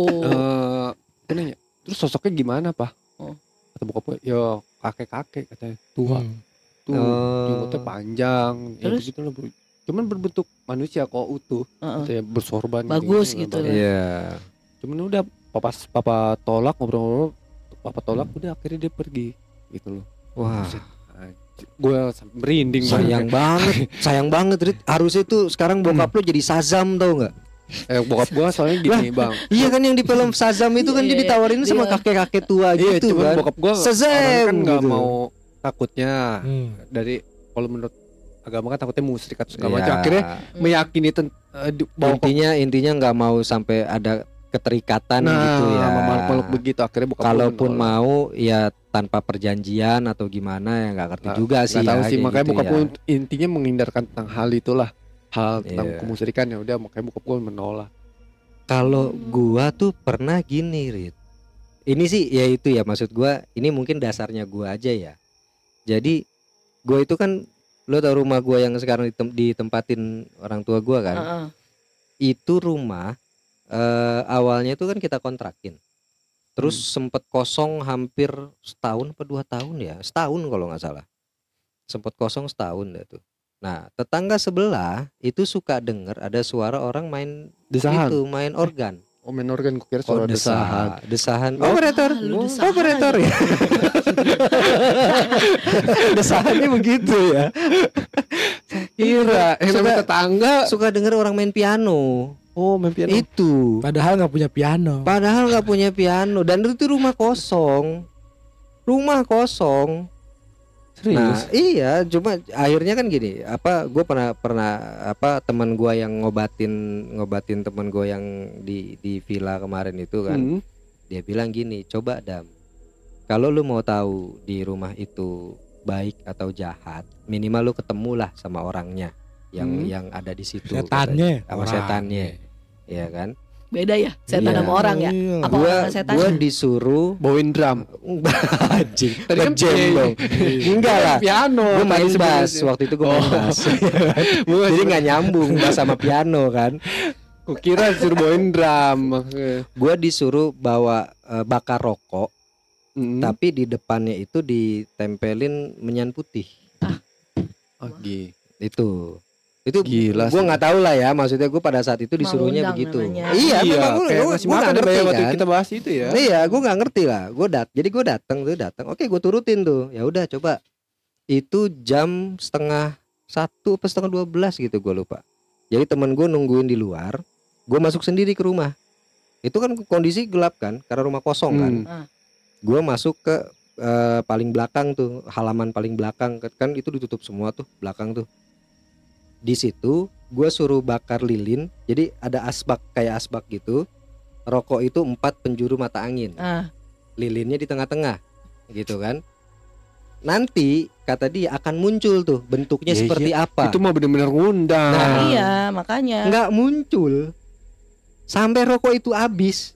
eh nanya, terus sosoknya gimana, Pak? Oh. Kata bokap gua, ya kakek-kakek katanya, tua. Hmm. Tuh, jenggotnya panjang. Ya Terus? begitu lah, Bu. Cuman berbentuk manusia kok utuh, Heeh. kayak bersorban Bagus nggak gitu lah. Iya. Cuman udah papa papa tolak ngobrol-ngobrol, papa tolak udah akhirnya dia pergi gitu loh. Wah, Gue merinding sayang banget, sayang banget Rit. Harusnya tuh sekarang bokap lu jadi Sazam tau nggak? Eh bokap gua soalnya gini bang. Iya kan yang di film Sazam itu kan dia Iya, ditawarin sama iya. kakek-kakek tua Iya gitu cuman kan. bokap gua orangnya kan nggak gitu. mau takutnya Hmm. dari kalau menurut agama kan takutnya musyrik atau segala Iya. macam. Akhirnya meyakini ten, eh, bahwa intinya intinya nggak mau sampai ada keterikatan nah, gitu ya. sama makhluk begitu akhirnya gua Kalaupun menolak. mau ya tanpa perjanjian atau gimana ya nggak ngerti Nggak- juga sih tahu ya. sih makanya gitu bokap ya. intinya menghindarkan tentang hal itulah hal tentang Iya. kemusyrikan ya udah makanya bokap gua menolak. Kalau gua tuh pernah gini, Rit. Ini sih ya itu ya maksud gua, ini mungkin dasarnya gua aja ya. Jadi gua itu kan lo tau rumah gua yang sekarang ditem- ditempatin orang tua gua kan. Heeh. Itu rumah eh, awalnya itu kan kita kontrakin. Terus Hmm. sempet kosong hampir setahun apa dua tahun ya, setahun kalau nggak salah. Sempet kosong setahun dah tuh. Nah tetangga sebelah itu suka denger ada suara orang main Desahan. itu main organ. Oh main organ gua kira Oh, suara desahan. desahan. Desahan. Oh, operator. ah, Oh, desahan operator ya. Desahannya begitu ya. Kira yang Suka- tetangga. Suka denger orang main piano. Oh main piano. Itu. Padahal nggak punya piano. Padahal nggak punya piano dan itu rumah kosong. Rumah kosong. Nah, Serius? iya, cuma akhirnya kan gini, apa gue pernah pernah apa teman gua yang ngobatin ngobatin teman gue yang di di villa kemarin itu kan. Hmm. dia bilang gini coba dam kalau lu mau tahu di rumah itu baik atau jahat minimal lu ketemulah sama orangnya yang Hmm. yang ada di situ Setannya. sama setannya ya kan Beda ya setan Iya. sama orang ya. Iya. Apa gua orang setan? gua disuruh Bawain drum. anjing Tadi kan dong enggak lah Piano. gue main bass waktu itu gue main Oh. bass Gua jadi nggak nyambung bass sama piano kan Gua kira suruh bawain drum. gue disuruh bawa eh, bakar rokok Hmm. tapi di depannya itu ditempelin menyan putih Oh, gi- itu itu Gila gue nggak tahu lah ya maksudnya gue pada saat itu disuruhnya Mengundang begitu. namanya. iya Iya, memang gue nggak ngerti ya waktu kan. kita bahas itu ya. iya gue nggak ngerti lah. Gue dat jadi gue datang tuh datang oke gue turutin tuh. Ya udah coba. Itu jam setengah satu apa setengah dua belas gitu gue lupa. Jadi temen gue nungguin di luar gue masuk sendiri ke rumah. Itu kan kondisi gelap kan karena rumah kosong kan. Hmm. Ah. gue masuk ke eh, paling belakang tuh halaman paling belakang. Kan itu ditutup semua tuh belakang tuh di situ gue suruh bakar lilin. Jadi ada asbak kayak asbak gitu. Rokok itu empat penjuru mata angin. Ah, lilinnya di tengah-tengah gitu kan. Nanti kata dia akan muncul tuh bentuknya Iya, seperti apa. Itu mah bener-bener ngundang. Nah, iya makanya. nggak muncul. Sampai rokok itu habis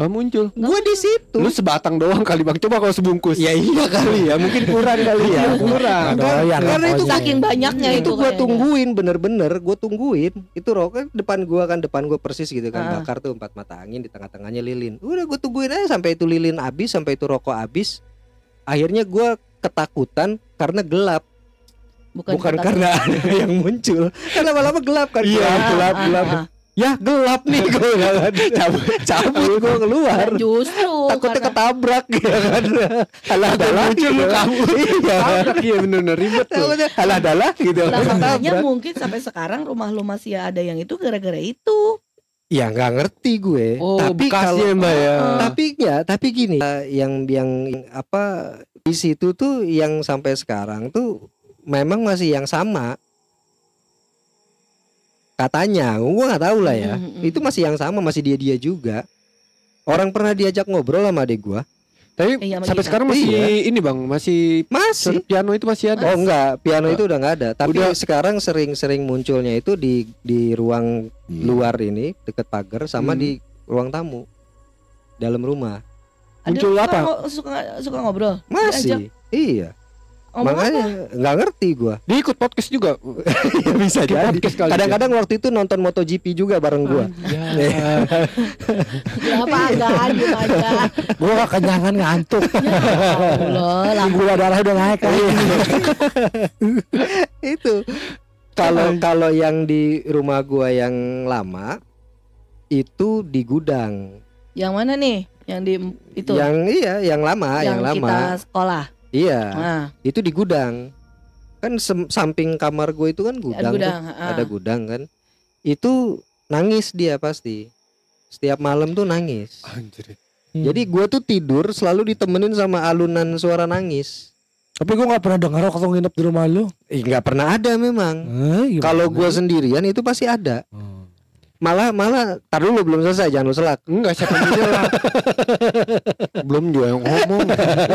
Ah, muncul. gue di situ Lu sebatang doang kali bang. Coba kalau sebungkus. ya iya kali ya mungkin kurang kali ya kurang. Nggak doyan karena itu. Saking banyaknya itu itu gua kayaknya. tungguin bener-bener gue tungguin itu rokok depan gua kan depan gua persis gitu kan Ah. bakar tuh empat mata angin di tengah-tengahnya lilin udah gue tungguin aja sampai itu lilin habis sampai itu rokok habis akhirnya gua ketakutan karena gelap bukan, ketakutan. karena ada yang muncul karena lama-lama gelap kan Iya, gelap Ah, gelap ah, gelap ah. Ya gelap nih gue cabut cabut gue keluar Nah, justru takutnya karena- ketabrak ya kan alah adalah muncul lu kabur. iya Iya bener-bener ribet tuh. alah adalah gitu Lah makanya mungkin sampai sekarang rumah lu masih ada yang itu gara-gara itu. Ya nggak ngerti gue. Oh, tapi bekasnya kalau mbak ya. Ah. tapi ya tapi gini eh, yang yang apa di situ tuh yang sampai sekarang tuh memang masih yang sama. Katanya, gua nggak tahu lah ya. Mm, mm, mm. Itu masih yang sama, masih dia dia juga. Orang pernah diajak ngobrol sama adik gua. Tapi Iya, sampai kita. sekarang masih Iya. ini bang, masih Masih. piano itu masih ada. Oh enggak, piano itu udah nggak ada. Tapi Udah. sekarang sering-sering munculnya itu di di ruang luar ini dekat pagar sama Hmm. di ruang tamu dalam rumah. Ada Muncul apa? Suka suka ngobrol. Diajak. Masih. Iya. Makanya nggak ngerti gua. Dia ikut podcast juga. Ya bisa Di jadi. Kadang-kadang waktu itu nonton MotoGP juga bareng gua. Ya. Kenapa agak diem aja? Gua gak kenyangan ngantuk. Ya Allah, lampu Gula darah udah naik kan. itu. Kalau kalau yang di rumah gua yang lama itu di gudang. Yang mana nih? Yang di itu Yang iya, yang lama, yang, lama. kita sekolah. Iya. Nah, itu di gudang kan samping kamar gue itu kan gudang, gudang. tuh. ah. ada gudang kan itu nangis dia pasti setiap malam tuh nangis Anjir. jadi gue tuh tidur selalu ditemenin sama alunan suara nangis Tapi gua gak pernah dengar waktu nginep di rumah lu. Ih, nggak pernah ada memang Eh, kalau gue sendirian itu pasti ada Hmm. Malah malah tar dulu belum selesai jangan lu selak Enggak siapa yang bilang. belum juga yang ngomong.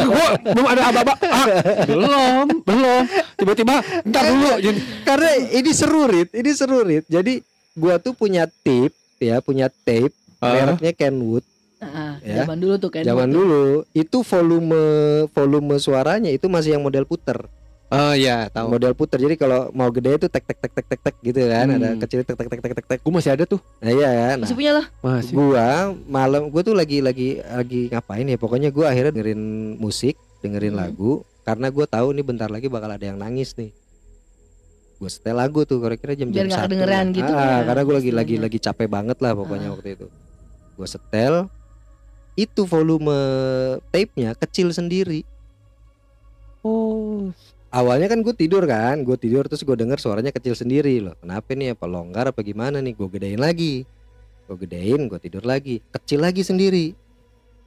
Gua belum ada apa-apa. Ah, belum, belum. Tiba-tiba entar dulu. Jadi, karena ini seru Rit ini seru Rit jadi gue tuh punya tape ya punya tape Ah. mereknya Kenwood Ah, Ya. Zaman dulu tuh kan. Zaman dulu itu volume volume suaranya itu masih yang model puter. Oh iya, tahu. Model puter. Jadi kalau mau gede itu tek tek tek tek tek tek gitu kan, ada Hmm. kecil tek tek tek tek tek tek. Gue masih ada tuh. Nah, iya kan. Nah, Masih punya lah. Masih. gua malam gua tuh lagi lagi lagi ngapain ya? Pokoknya gua akhirnya dengerin musik, dengerin Hmm. lagu karena gua tahu nih bentar lagi bakal ada yang nangis nih. Gue setel lagu tuh kira-kira Biar nggak satu kedengeran gitu Ah, ya, karena gue lagi lagi istilahnya. lagi capek banget lah pokoknya Ah. waktu itu. Gue setel itu volume tape-nya kecil sendiri. Oh. Awalnya kan gue tidur kan gue tidur terus gue denger suaranya kecil sendiri loh kenapa nih? Apa longgar apa gimana nih? Gue gedein lagi. Gue gedein gue tidur lagi. Kecil lagi sendiri.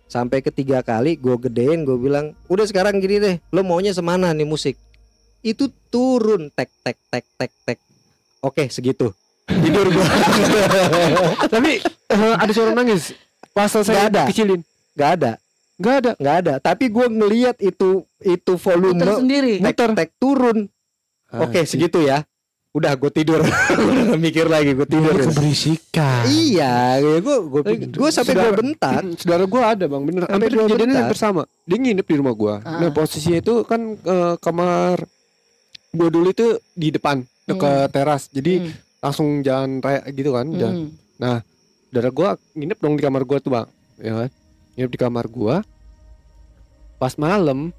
Sampai ketiga kali gue gedein gue bilang udah sekarang gini deh lo maunya semana nih musik? Itu turun tek tek tek tek tek. Oke segitu. Tidur gue Tapi eh, ada suara nangis. Pas saya ada. kecilin. nggak ada Enggak ada. nggak ada tapi gue ngeliat itu itu volume Puter sendiri. tek tek turun Ah, Oke segitu ya Udah gue tidur Udah gak mikir lagi gue tidur Ini keberisikan. Iya Gue gue gue sampai gue bentak Saudara gue ada bang, bener. Sampai Hampir dua kejadiannya bentar. hampir sama. Dia nginep di rumah gue. Ah. Nah posisinya itu kan eh, kamar gue dulu itu di depan dekat teras. Jadi Hmm, langsung jalan raya gitu kan. jalan. hmm. Saudara gue nginep dong di kamar gue tuh bang, ya kan? Nginep di kamar gue. Pas malam,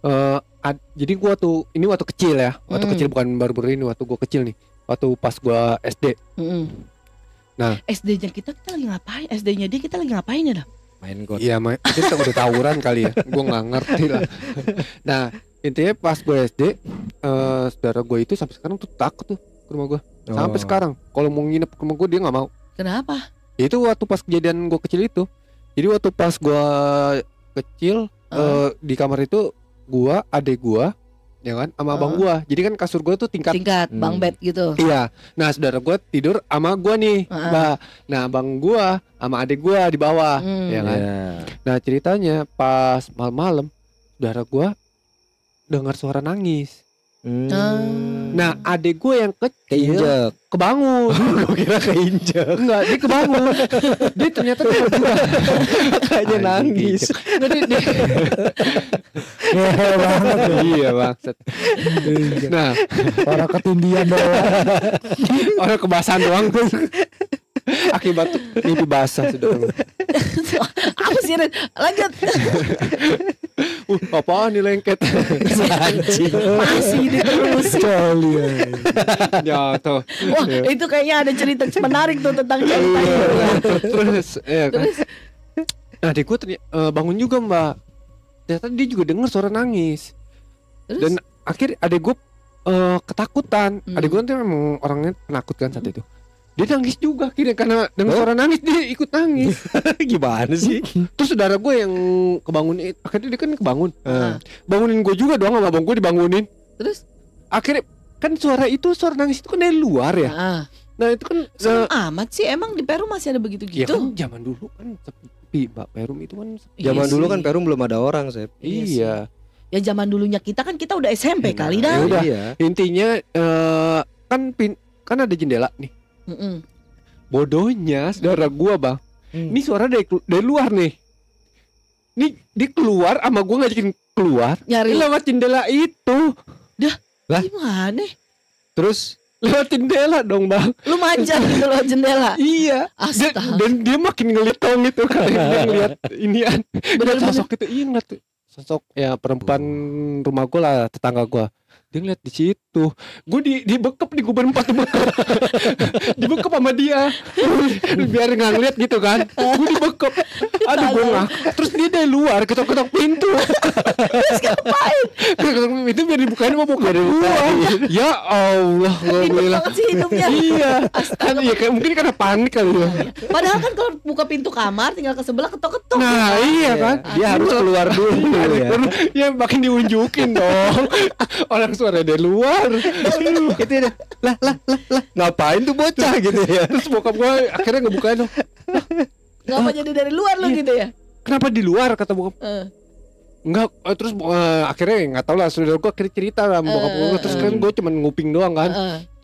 eh ad- jadi gue tuh ini waktu kecil ya, waktu Hmm. kecil bukan baru-baru ini, waktu gue kecil nih, waktu pas gue SD. Mm-mm. Nah. SD-nya kita kita lagi ngapain? SD-nya dia kita lagi ngapain ya dah? Main got Iya, ma- kita udah tawuran kali ya. Gue nggak ngerti lah. Nah, intinya pas gue SD, eh saudara gue itu sampai sekarang tuh takut tuh ke rumah gue. Sampai Oh. sekarang, kalau mau nginep ke rumah gue dia nggak mau. Kenapa? Itu waktu pas kejadian gue kecil itu. Jadi waktu pas gue kecil Ah. eh, di kamar itu gua, adek gua, ya kan, sama abang Ah. gua. Jadi kan kasur gua tuh tingkat Tingkat Hmm. bang bed gitu. Iya. Nah, saudara gua tidur sama gua nih. Ah. Nah, nah abang gua sama adek gua di bawah, Hmm. ya kan. Iya. Nah, ceritanya pas malam-malam saudara gua dengar suara nangis. Hmm. Ah. Nah, adek gua yang kecil Keinjek kebangun. Gue kira keinjek Enggak, dia kebangun. dia ternyata juga. Makanya Anjing, nangis Jadi dia Ngehe banget. iya, bangsat. Nah, Orang ketindian doang. orang kebasan doang akibat mimpi basah sudah Apa sih Ren? Lanjut. Uh apaan nih lengket? Masih diterusin. Coli ya. jatuh. Wah, itu kayaknya ada cerita menarik tuh tentang cerita Iya. terus ya kan? Nah terny- eh, bangun juga mbak. Ternyata dia juga dengar suara nangis. Terus? dan akhir adik gue eh, ketakutan. Hmm. adik gue kan memang orangnya penakut kan saat itu dia nangis juga akhirnya karena dengar suara nangis dia ikut nangis Gimana sih terus saudara gue yang kebangun akhirnya dia kan kebangun Ah. bangunin gue juga doang sama abang gue dibangunin Terus? akhirnya kan suara itu suara nangis itu kan dari luar ya Ah. nah itu kan Serem eh, amat sih emang di Peru masih ada ya begitu-gitu. kan zaman dulu kan sepi, Pak Perum itu kan sepi. Iya Zaman dulu sih. kan Perum belum ada orang, Sep. Iya iya Ya zaman dulunya kita kan kita udah SMP kali dah. Ya udah. Iya. intinya eh, kan pin kan ada jendela nih Mm-mm. bodohnya saudara gua bang Hmm. ini suara dari dari luar nih nih dia keluar sama gua ngajakin keluar Nyari lewat jendela itu Lah? gimana? Terus lewat jendela dong bang Lu manjat gitu loh jendela. iya dan, Astaga. dan dia makin ngeliat gitu kan dia ngeliat inian ngeliat Bener-bener. sosok itu iya ngeliat sosok ya perempuan rumah gua lah tetangga gua dia ngeliat di situ gue di dibekep di gue berempat dibekep dibekep sama dia. Biar nggak ngeliat gitu kan. Gue dibekep. Aduh gue nggak terus dia dari luar ketok-ketok pintu. Ngapain? ketok pintu biar dibukain sama bokap gua. Ya Allah gue bilang. banget sih hidupnya. iya. Kan Astaga. iya kayak mungkin karena panik kali ya. Padahal kan kalau buka pintu kamar tinggal ke sebelah ketok-ketok. nah iya kan. Dia harus keluar dulu ya. ya makin diunjukin dong. Orang suara dari luar Itu ya. lah lah lah lah. Ngapain tuh bocah gitu ya. terus bokap gue akhirnya ngebukain dong Ngapa jadi dari luar lu Iya. gitu ya? kenapa di luar kata bokap? Eh. enggak eh, terus eh, akhirnya nggak tahu lah saudara gue akhirnya cerita lah sama bokap gue Eh, terus kan gue cuman nguping doang kan.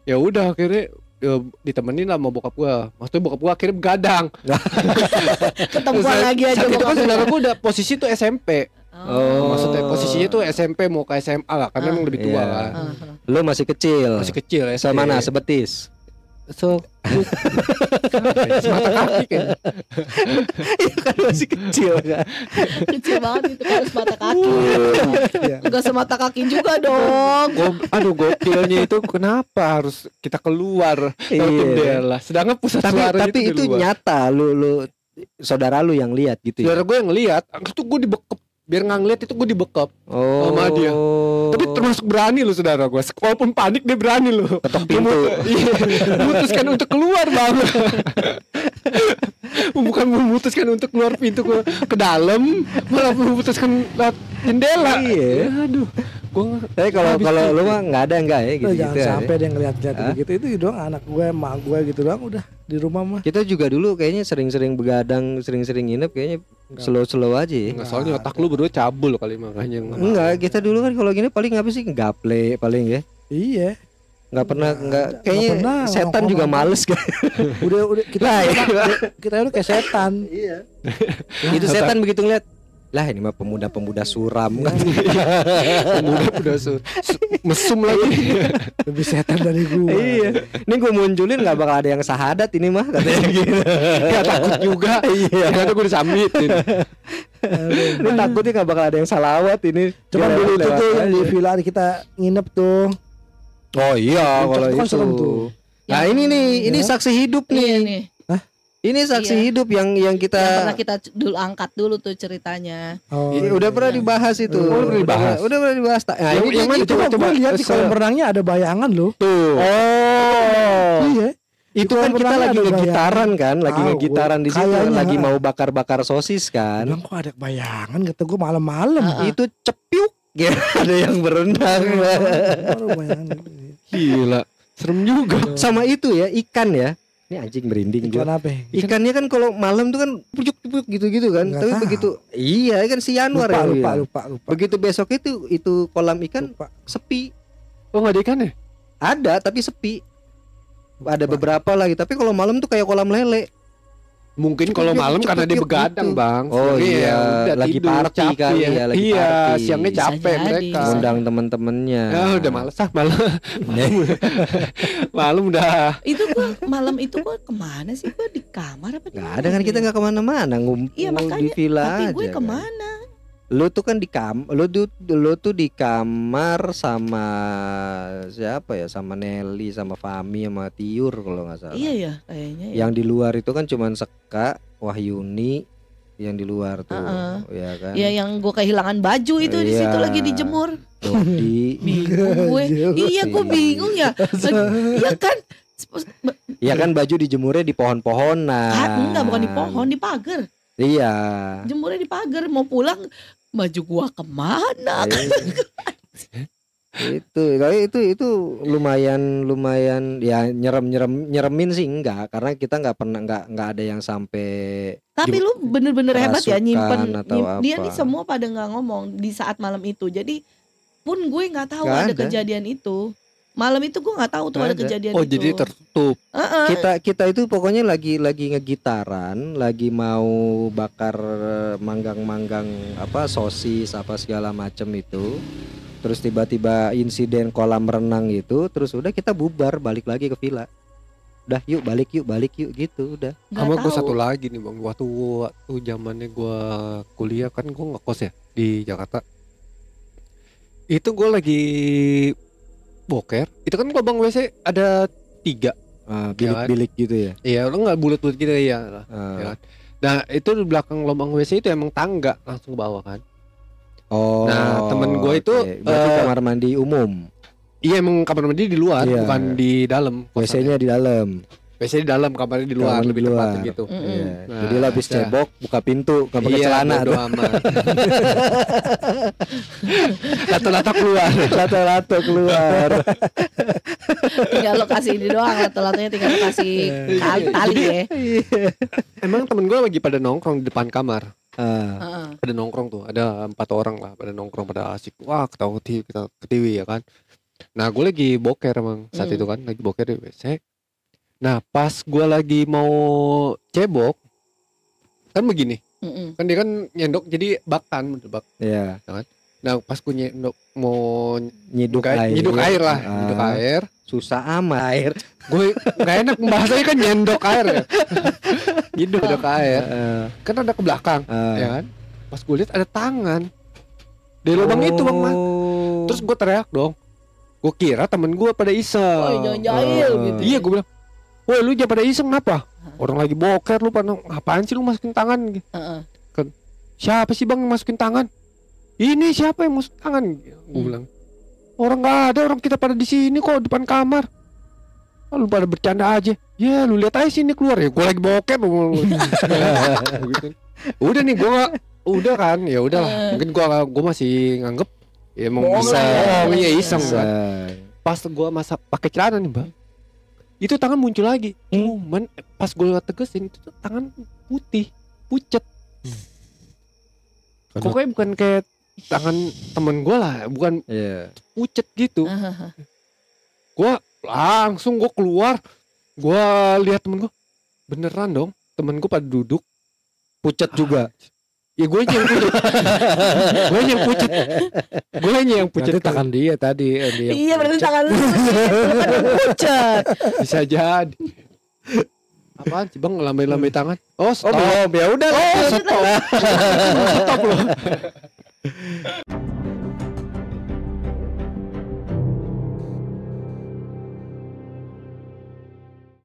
Ya udah akhirnya ya, ditemenin lah sama bokap gue maksudnya bokap gue akhirnya begadang. Ketemuan Saat- lagi aja saat itu kan saudara gue udah posisi tuh SMP Oh. maksudnya posisinya tuh SMP mau ke SMA lah karena Ah. emang lebih tua Iya. kan Aha. Lu masih kecil. masih kecil ya Sama mana sebetis. so semata kaki kan kan masih kecil kan. Kecil banget itu kan semata kaki. Iya. Enggak semata kaki juga dong. Go- aduh gokilnya itu kenapa harus kita keluar Iya. jendela sedangkan pusat Tapi suaranya tapi itu luar. nyata lu lu saudara lu yang lihat gitu ya. saudara gue yang ngeliat itu gue dibekep biar nggak ngeliat itu gue dibekep Oh. sama dia. tapi termasuk berani lu saudara gue walaupun panik dia berani lu ketok pintu. iya, memutuskan untuk keluar bang bukan memutuskan untuk keluar pintu ke, ke dalam malah memutuskan lewat jendela Iya. aduh gue Tapi kalau kalau lu mah nggak ada enggak ya gitu Lu gitu. jangan sampai dia ngeliat-ngeliat Hah? begitu itu doang anak gue, emak gue gitu doang udah di rumah mah. Kita juga dulu kayaknya sering-sering begadang, sering-sering nginep kayaknya slow-slow aja ya. Nggak, soalnya otak lu berdua cabul kali makanya Enggak, kita dulu kan kalau gini paling apa sih gaple paling ya. Iya. Nggak pernah Nggak nggak kayaknya Nggak pernah setan juga males kan. Udah udah kita Lah, iya. kita udah kayak setan. Iya. Itu setan begitu ngeliat lah ini mah pemuda-pemuda suram kan. pemuda udah su- su- mesum lagi Lebih setan dari gue. iya. Ini gue munculin nggak bakal ada yang sahadat ini mah katanya gitu. ya takut juga Iya. ternyata gue disambitin Ini takutnya nggak bakal ada yang salawat ini. Cuman dulu itu tuh yang di villa kita nginep tuh. Oh iya kalau itu kan itu. serem tuh. Nah ini nih, ini Ya. saksi hidup Iya nih. nih. Ini saksi Iya. hidup yang yang kita Yang pernah kita dulu angkat dulu tuh ceritanya. Oh, Ini iya, udah iya. pernah dibahas itu. Oh, udah pernah dibahas. Udah, pernah dibahas. Nah, Yang- ini yang mana Coba, coba, lihat di kolam renangnya ada bayangan loh. tuh Oh. Iya. Itu kan kita lagi ngegitaran kan, lagi ngegitaran di situ, lagi mau bakar-bakar sosis kan. Bilang kok ada bayangan kata gue malam-malam. Itu cepiuk. Ya, ada yang berenang. Gila serem juga Sama itu ya, ikan ya. Ini anjing merinding Ikan gua. apa? ya? Ikannya kan kalau malam tuh kan pujuk-pujuk gitu-gitu kan. Nggak Tapi tahu. begitu iya kan si Januar Lupa, yang lupa, lupa, lupa. Begitu besok itu itu kolam ikan lupa. sepi. oh nggak ada ikan ya Ada tapi sepi. Ada beberapa lagi, tapi kalau malam tuh kayak kolam lele. Mungkin kalau malam karena dia begadang gitu. bang Oh iya, ya udah lagi tidur, party capek kali ya, lagi iya party. siangnya Bisa capek jadi. mereka Bisa. Undang temen-temennya. ya udah males ah malam malam udah Itu gua malam itu gua ke mana sih? Gua di kamar apa di Gak ada kan kita nggak ke mana-mana ngumpul Iya, di makanya. villa Tapi aja. gue kan. ke mana? Lu tuh kan di kam, lu tuh lu tuh di kamar sama siapa ya? Sama Nelly, sama Fami, sama Tiur kalau nggak salah. Iya ya kayaknya. ya. Yang di luar itu kan cuman Seka, Wahyuni yang di luar tuh, Heeh. ya kan. Iya yang gue kehilangan baju itu di situ Iya. lagi dijemur. Dodi. Bingung gue. iya gue bingung ya. Iya kan. Iya kan baju dijemurnya di pohon-pohonan. Ah, enggak bukan di pohon di pagar. Iya. Jemurnya di pagar mau pulang baju gua ke mana? Iya. itu tapi itu itu lumayan lumayan ya nyerem nyerem nyeremin sih enggak karena kita nggak pernah nggak nggak ada yang sampai Tapi lu bener-bener hebat ya nyimpen atau dia nih semua pada nggak ngomong di saat malam itu. Jadi pun gue nggak tahu Nggak ada, ada. kejadian itu. Malam itu gue nggak tahu tuh ada ada. kejadian Oh itu. jadi tertutup. Heeh. kita kita itu pokoknya lagi lagi ngegitaran lagi mau bakar manggang-manggang apa sosis apa segala macem itu terus tiba-tiba insiden kolam renang itu terus udah kita bubar balik lagi ke villa udah yuk balik yuk balik yuk gitu udah Sama gue satu lagi nih bang. Waktu waktu zamannya gue kuliah kan gue ngekos ya di Jakarta. Itu gue lagi boker. Itu kan lubang WC ada tiga. Ah, Ya kan? bilik-bilik gitu ya Iya, lo nggak bulat-bulat gitu ya. Ah. Ya kan? Nah itu di belakang lubang WC itu emang tangga langsung ke bawah kan. oh Nah, temen gua itu, oke. berarti eh, kamar mandi umum Iya emang kamar mandi di luar, Iya. bukan di dalam. WC-nya di dalam WC di dalam, kamarnya di luar, Kamar lebih luar. tepatnya gitu. Mm-mm. Iya. Nah, jadi lo habis cebok buka pintu nggak pakai Iya, celana tuh. Lato-lato keluar. lato-lato keluar tinggal lo kasih ini doang lato-latonya tinggal lo kasih tali, tali ya. Emang temen gue lagi pada nongkrong di depan kamar. Heeh. Pada nongkrong tuh, ada empat orang lah, pada nongkrong pada asik. Wah, ketawa ketiwi, kita ketiwi ya kan. Nah, gue lagi boker emang saat Hmm. itu kan, lagi boker di WC. Nah, pas gue lagi mau cebok, kan begini, Mm-mm. kan dia kan nyendok jadi bak kan, bener bak. ya Nah, pas gue nyendok mau nyiduk air nyiduk air lah, Ah, nyiduk air. susah amat air Gue gak enak bahasanya kan nyendok air ya. nyiduk nyendok air. Ah, Kan ada ke belakang, ah. ya kan? Pas gue lihat ada tangan di lubang itu bang Mas. Oh. Terus gue teriak dong. Gue kira temen gue pada iseng. Oh, jangan jahil Oh. gitu. Iya gue bilang, woi lu jangan pada iseng kenapa? Orang lagi boker lu pada ngapain sih lu masukin tangan? Heeh. Siapa sih bang yang masukin tangan? Ini siapa yang masukin tangan? Gue Hmm. bilang, orang nggak ada orang kita pada di sini kok depan kamar. Ah, Lu pada bercanda aja. Ya lu lihat aja sini keluar ya. Gue lagi boker. Gitu. Udah nih gue udah kan ya udah. Mungkin gue gue masih nganggep ya emang Bohong bisa. Oh iya iseng Bisa. kan. Pas gue masa pakai celana nih mbak. Itu tangan muncul lagi. Cuman pas gue tegesin itu tuh tangan putih, pucet. Aduh. Pokoknya bukan kayak tangan temen gue lah, bukan Iya. pucet gitu. Gua langsung gue keluar, gua lihat temen gue, beneran dong, temen gue pada duduk. pucet juga Ya gue yang pucet, gue yang pucet, gue yang pucet. Berarti tangan dia tadi eh, dia yang Iya berarti pucet. tangan lu pucat. bisa jadi. Apaan sih bang lambai-lambai tangan? Oh oh stop. belum ya udah Oh stop. stop loh.